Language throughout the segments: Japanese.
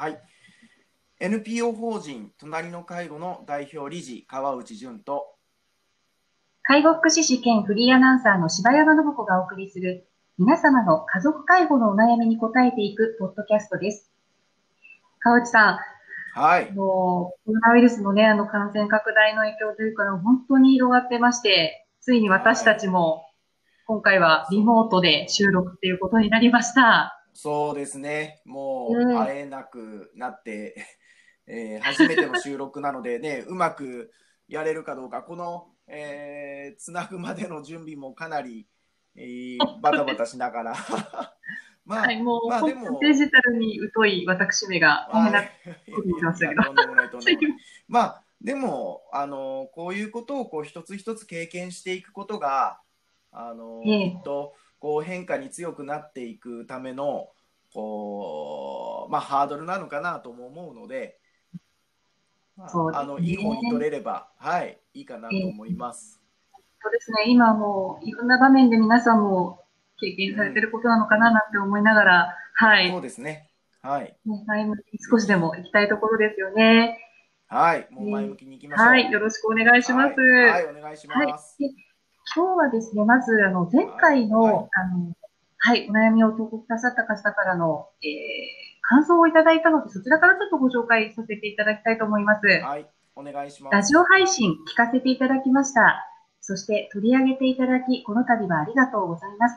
はい。NPO 法人隣の介護の代表理事川内淳と介護福祉士兼フリーアナウンサーの柴山信子がお送りする皆様の家族介護のお悩みに答えていくポッドキャストです。川内さん、はい。もうコロナウイルスのね、あの感染拡大の影響というか、本当に広がってまして、ついに私たちも今回はリモートで収録っていうことになりました。そうですね。もう会えなくなって、えー、初めての収録なのでね、うまくやれるかどうか、この、えー、つなぐまでの準備もかなり、えー、バタバタしながら。まあ、はい、もう、まあ、でもデジタルに疎い私めが。まあ、でも、あの、こういうことをこう一つ一つ経験していくことが、あの、ええ、きっと、こう変化に強くなっていくための、こう、まあ、ハードルなのかなとも思うので、そう、ね、あのいい方に取れれば、はい、いいかなと思います。そうですね、今もいろんな場面で皆さんも経験されてることなのかななんて思いながら、はい。そうですね。はい。前向きに少しでも行きたいところですよね。はい。もう前向きに行きましょう。はい。よろしくお願いします。はい、はい、お願いします。はい、今日はですね、まず、あの、前回の、はい、あの、はい、お悩みを投稿くださった方からの、えー、感想をいただいたので、そちらからちょっとご紹介させていただきたいと思います。はい、お願いします。ラジオ配信聞かせていただきました。そして取り上げていただき、この度はありがとうございます。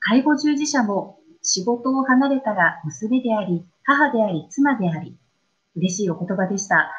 介護従事者も仕事を離れたら娘であり、母であり、妻であり、嬉しいお言葉でした。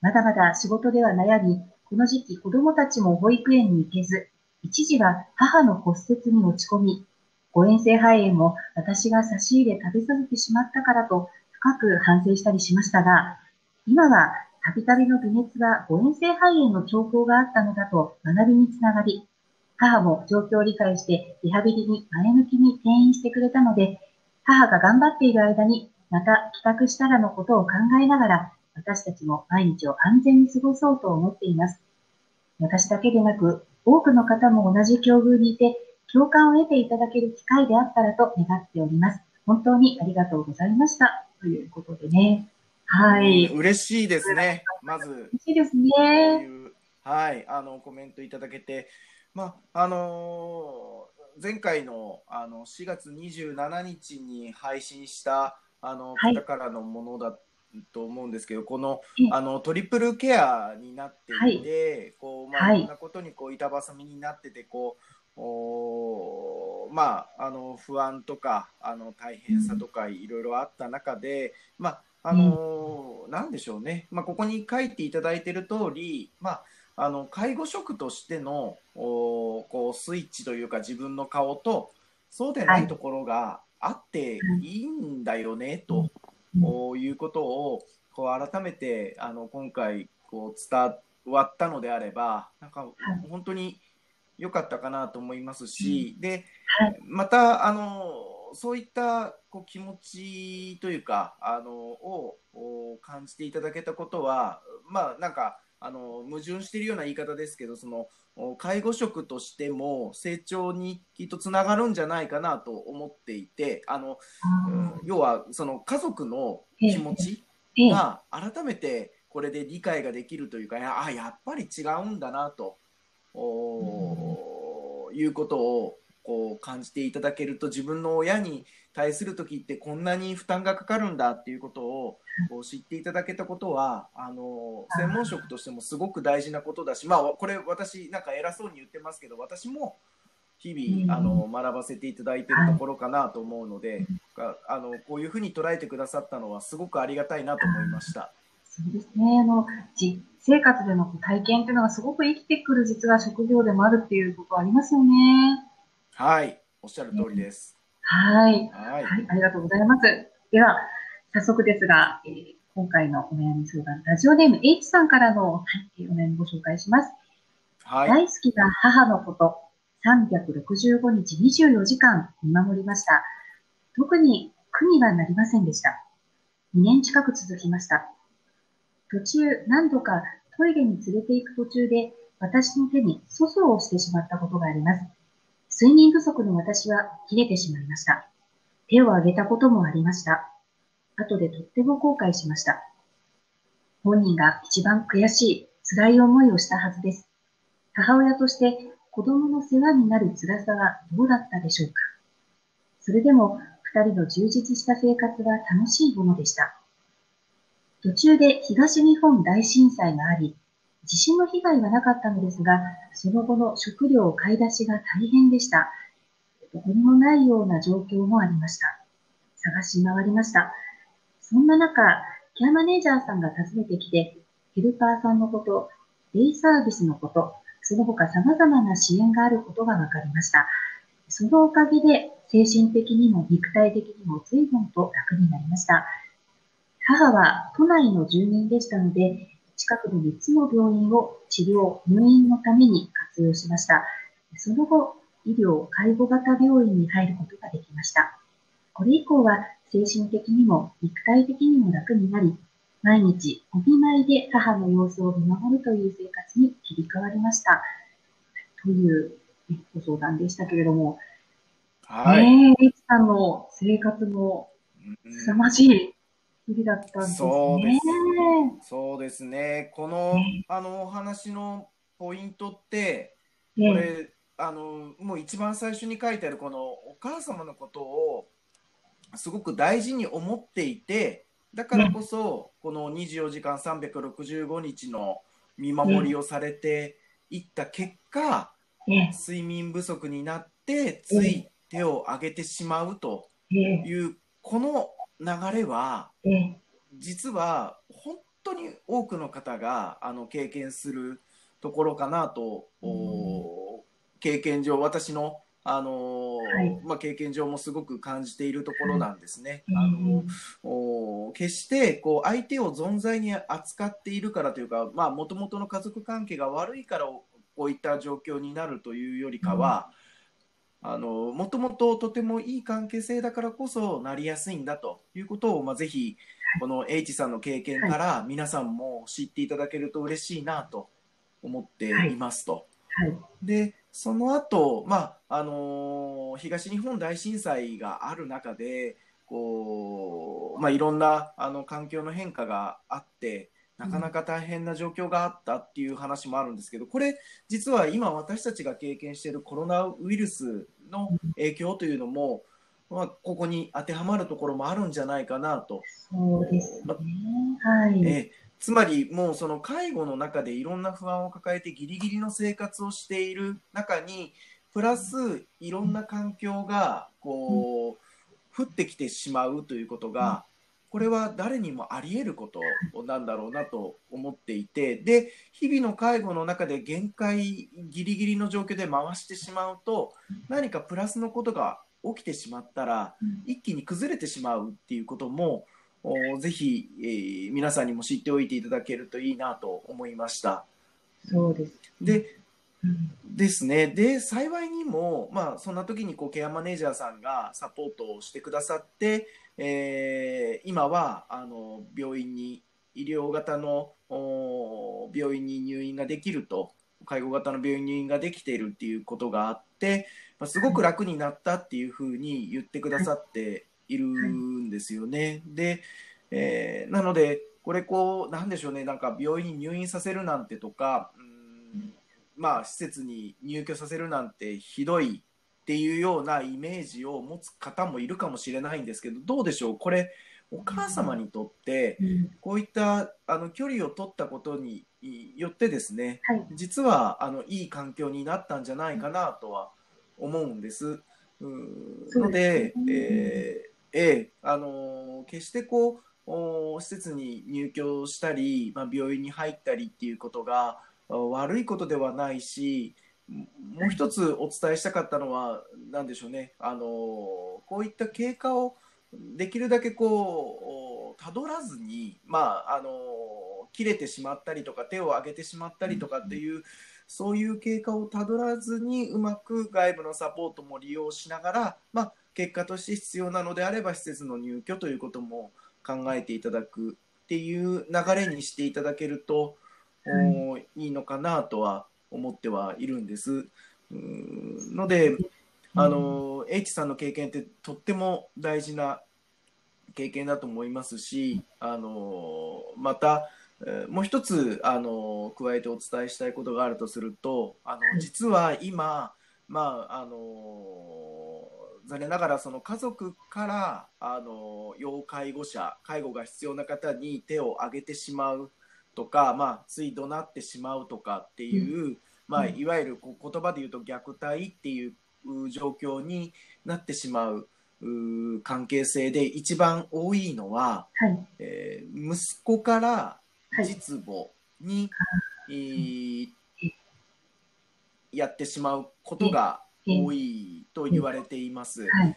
まだまだ仕事では悩み、この時期子供たちも保育園に行けず、一時は母の骨折に落ち込み、誤嚥性肺炎も私が差し入れ食べさせてしまったからと深く反省したりしましたが、今はたびたびの微熱が誤嚥性肺炎の兆候があったのだと学びにつながり、母も状況を理解してリハビリに前向きに転院してくれたので、母が頑張っている間にまた帰宅したらのことを考えながら、私たちも毎日を安全に過ごそうと思っています。私だけでなく、多くの方も同じ境遇にいて、共感を得ていただける機会であったらと願っております。本当にありがとうございました。ということでね。はい。嬉しいですね。まず。嬉しいですね。はい、あのコメントいただけて、まああのー、前回のあの4月27日に配信したあの方からのものだと思うんですけど、このあのトリプルケアになっていて、はい、こうまあ、い。ろんなことにこう板挟みになっててこうおまあ、あの不安とかあの大変さとかいろいろあった中で、まああのー、なんでしょうね、まあ、ここに書いていただいている通り、まあ、あの介護職としてのおこうスイッチというか自分の顔とそうでないところがあってい。いんだよね、ということをこう改めてあの今回こう伝わったのであればなんか本当に良かったかなと思いますし、うん、で、はい、またあのそういったこう気持ちというかあのを感じていただけたことはまあなんかあの矛盾しているような言い方ですけどその介護職としても成長にきっとつながるんじゃないかなと思っていてあの、うん、要はその家族の気持ちが改めてこれで理解ができるというかあやっぱり違うんだなと。いうことをこう感じていただけると自分の親に対する時ってこんなに負担がかかるんだっていうことをこう知っていただけたことはあの専門職としてもすごく大事なことだしまあこれ私なんか偉そうに言ってますけど私も日々あの学ばせていただいているところかなと思うのであのこういうふうに捉えてくださったのはすごくありがたいなと思いました。そうですね。あの生活での体験っていうのがすごく生きてくる実は職業でもあるっていうことありますよね。はい、おっしゃる通りです。はい。はい、はい、ありがとうございます。では、早速ですが、えー、今回のお悩み相談、ラジオネーム H さんからの、はい、お悩みご紹介します。はい、大好きな母のこと、365日24時間見守りました。特に苦にはなりませんでした。2年近く続きました。途中何度かトイレに連れて行く途中で私の手に粗相をしてしまったことがあります。睡眠不足の私は切れてしまいました。手を挙げたこともありました。後でとっても後悔しました。本人が一番悔しい、辛い思いをしたはずです。母親として子供の世話になる辛さはどうだったでしょうか。それでも二人の充実した生活は楽しいものでした。途中で東日本大震災があり、地震の被害はなかったのですが、その後の食料買い出しが大変でした。どこにもないような状況もありました。探し回りました。そんな中、ケアマネージャーさんが訪ねてきて、ヘルパーさんのこと、デイサービスのこと、その他様々な支援があることが分かりました。そのおかげで、精神的にも肉体的にも随分と楽になりました。母は都内の住人でしたので、近くの3つの病院を治療、入院のために活用しました。その後、医療・介護型病院に入ることができました。これ以降は精神的にも肉体的にも楽になり、毎日お見舞いで母の様子を見守るという生活に切り替わりました。という、ね、ご相談でしたけれども、はい。ねえ、リキさんの生活も凄まじい日々だったんですね。そうですそうですね。この、あのお話のポイントって、これ、あのもう一番最初に書いてあるこのお母様のことをすごく大事に思っていてだからこそ、この24時間365日の見守りをされていった結果、睡眠不足になってつい手を挙げてしまうというこの流れは実は本当に多くの方があの経験するところかなと、経験上私のあの、はい、まあ、経験上もすごく感じているところなんですね。あの決してこう相手を存在に扱っているからというかもともとの家族関係が悪いからこういった状況になるというよりかは、もともととてもいい関係性だからこそなりやすいんだということを、まあ、ぜひこの H さんの経験から皆さんも知っていただけると嬉しいなと思ってい。ますと。はいはい、でその後、まああのー、東日本大震災がある中でこう、まあ、いろんなあの環境の変化があってなかなか大変な状況があったっていう話もあるんですけどこれ実は今私たちが経験しているコロナウイルスの影響というのも、まあ、ここに当てはまるところもあるんじゃないかなと。そうですね、はい、えつまりもうその介護の中でいろんな不安を抱えてギリギリの生活をしている中にプラスいろんな環境がこう降ってきてしまうということがこれは誰にもあり得ることなんだろうなと思っていてで日々の介護の中で限界ギリギリの状況で回してしまうと何かプラスのことが起きてしまったら一気に崩れてしまうっていうこともぜひ、えー、皆さんにも知っておいていただけるといいなと思いました。そうです。で、うん、ですね。で、幸いにも、まあ、そんな時にこうケアマネージャーさんがサポートをしてくださって、えー、今はあの病院に医療型の病院に入院ができると介護型の病院入院ができているっていうことがあって、まあ、すごく楽になったっていうふうに言ってくださっているんですよね。で、えー、なので、これこう、なんでしょうね、なんか病院に入院させるなんてとか、うんまあ、施設に入居させるなんてひどいっていうようなイメージを持つ方もいるかもしれないんですけど、どうでしょう、これ、お母様にとって、こういったあの距離を取ったことによってですね、はい、実はあのいい環境になったんじゃないかなとは思うんです。うん。ので、えーえあの決してこう施設に入居したり、まあ、病院に入ったりっていうことが悪いことではないしもう一つお伝えしたかったのは何でしょうね。あのこういった経過をできるだけこうたどらずに、まあ、あの切れてしまったりとか手を挙げてしまったりとかっていう、そういう経過をたどらずにうまく外部のサポートも利用しながら、まあ、結果として必要なのであれば施設の入居ということも考えていただくっていう流れにしていただけると、いいのかなとは思ってはいるんです。ので、あの、H さんの経験ってとっても大事な経験だと思いますし、あのまた、もう一つ、あの加えてお伝えしたいことがあるとすると、あの実は今、まああの残念ながらその家族からあの要介護者介護が必要な方に手を挙げてしまうとか、まあ、つい怒鳴ってしまうとかっていう、うん、まあ、いわゆるこう言葉で言うと虐待っていう状況になってしまう関係性で一番多いのは、はい、えー、息子から実母に、はい、やってしまうことが多いと言われています。はいはい、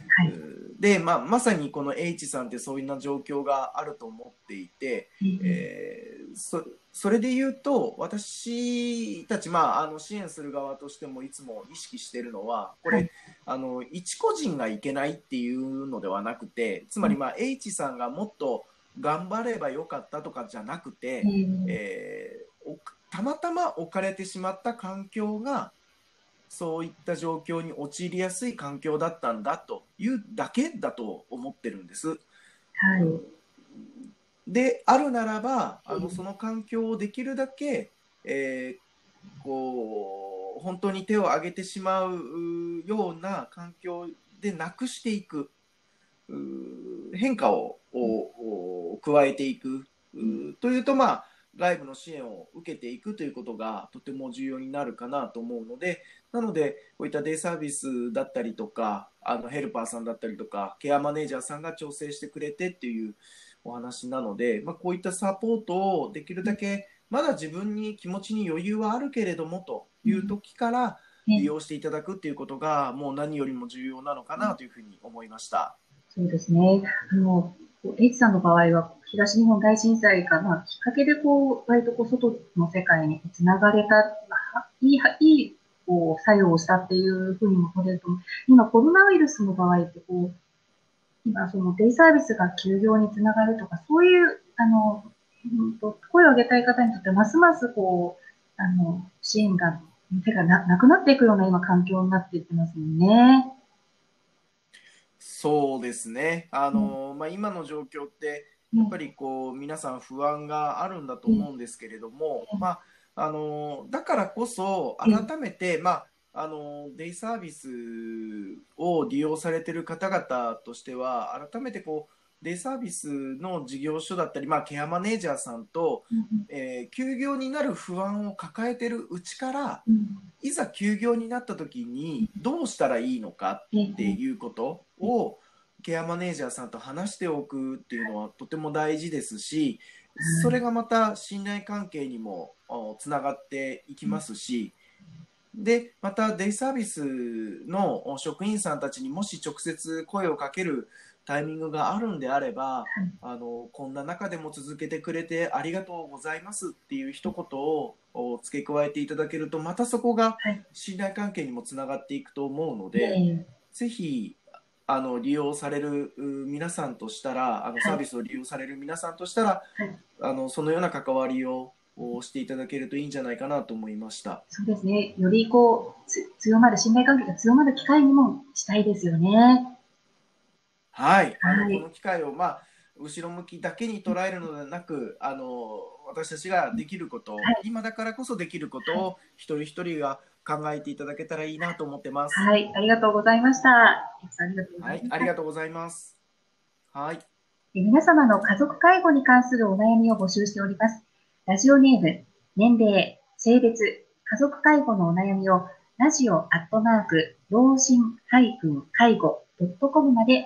で、まあ、まさにこの H さんってそういうな状況があると思っていて、えー、そそれで言うと私たち、まあ、あの支援する側としてもいつも意識しているのはこれ、はい、あの一個人がいけないっていうのではなくてつまり、まあ、H さんがもっと頑張ればよかったとかじゃなくて、えー、たまたま置かれてしまった環境がそういった状況に陥りやすい環境だったんだというだけだと思ってるんです。はい、であるならばあのその環境をできるだけ、えー、こう本当に手を挙げてしまうような環境でなくしていく変化を加えていくというとまあ外部の支援を受けていくということがとても重要になるかなと思うのでなのでこういったデイサービスだったりとかあのヘルパーさんだったりとかケアマネージャーさんが調整してくれてっていうお話なので、まあ、こういったサポートをできるだけまだ自分に気持ちに余裕はあるけれどもという時から利用していただくっていうことがもう何よりも重要なのかなというふうに思いました。そうですね。あの H さんの場合は東日本大震災が、まあ、きっかけでこう割とこう外の世界につながれた、まあ、いいいいこう作用をしたっていうふうにも取れると今コロナウイルスの場合ってこう今そのデイサービスが休業につながるとかそういうあの、声を上げたい方にとってますますこうあの支援が手がななくなっていくような今環境になっていってますもんね。そうですね。あの、うん、まあ、今の状況って、やっぱりこう、皆さん不安があるんだと思うんですけれども、うん、まあ、あの、だからこそ、改めて、まあ、あの、デイサービスを利用されてる方々としては、改めてこう、デイサービスの事業所だったり、まあ、ケアマネージャーさんと、うん、えー、休業になる不安を抱えてるうちから、うん、いざ休業になった時にどうしたらいいのかっていうことを、ケアマネージャーさんと話しておくっていうのはとても大事ですし、それがまた信頼関係にもつながっていきますし、でまたデイサービスの職員さんたちにもし直接声をかけるタイミングがあるんであれば、はい、あのこんな中でも続けてくれてありがとうございますっていう一言を付け加えていただけるとまたそこが信頼関係にもつながっていくと思うので、はい、ぜひあの利用される皆さんとしたらあのサービスを利用される皆さんとしたら、はい、あのそのような関わりをしていただけるといいんじゃないかなと思いました。そうですね。よりこう強まる信頼関係が強まる機会にもしたいですよね。はい、あの、はい、この機会を、まあ、後ろ向きだけに捉えるのではなく、あの私たちができること、はい、今だからこそできることを一人一人が考えていただけたらいいなと思ってます。はい、ありがとうございました。はい、ありがとうございます。はい。皆様の家族介護に関するお悩みを募集しております。ラジオネーム、年齢、性別、家族介護のお悩みをラジオアットマーク、老人介護 .com まで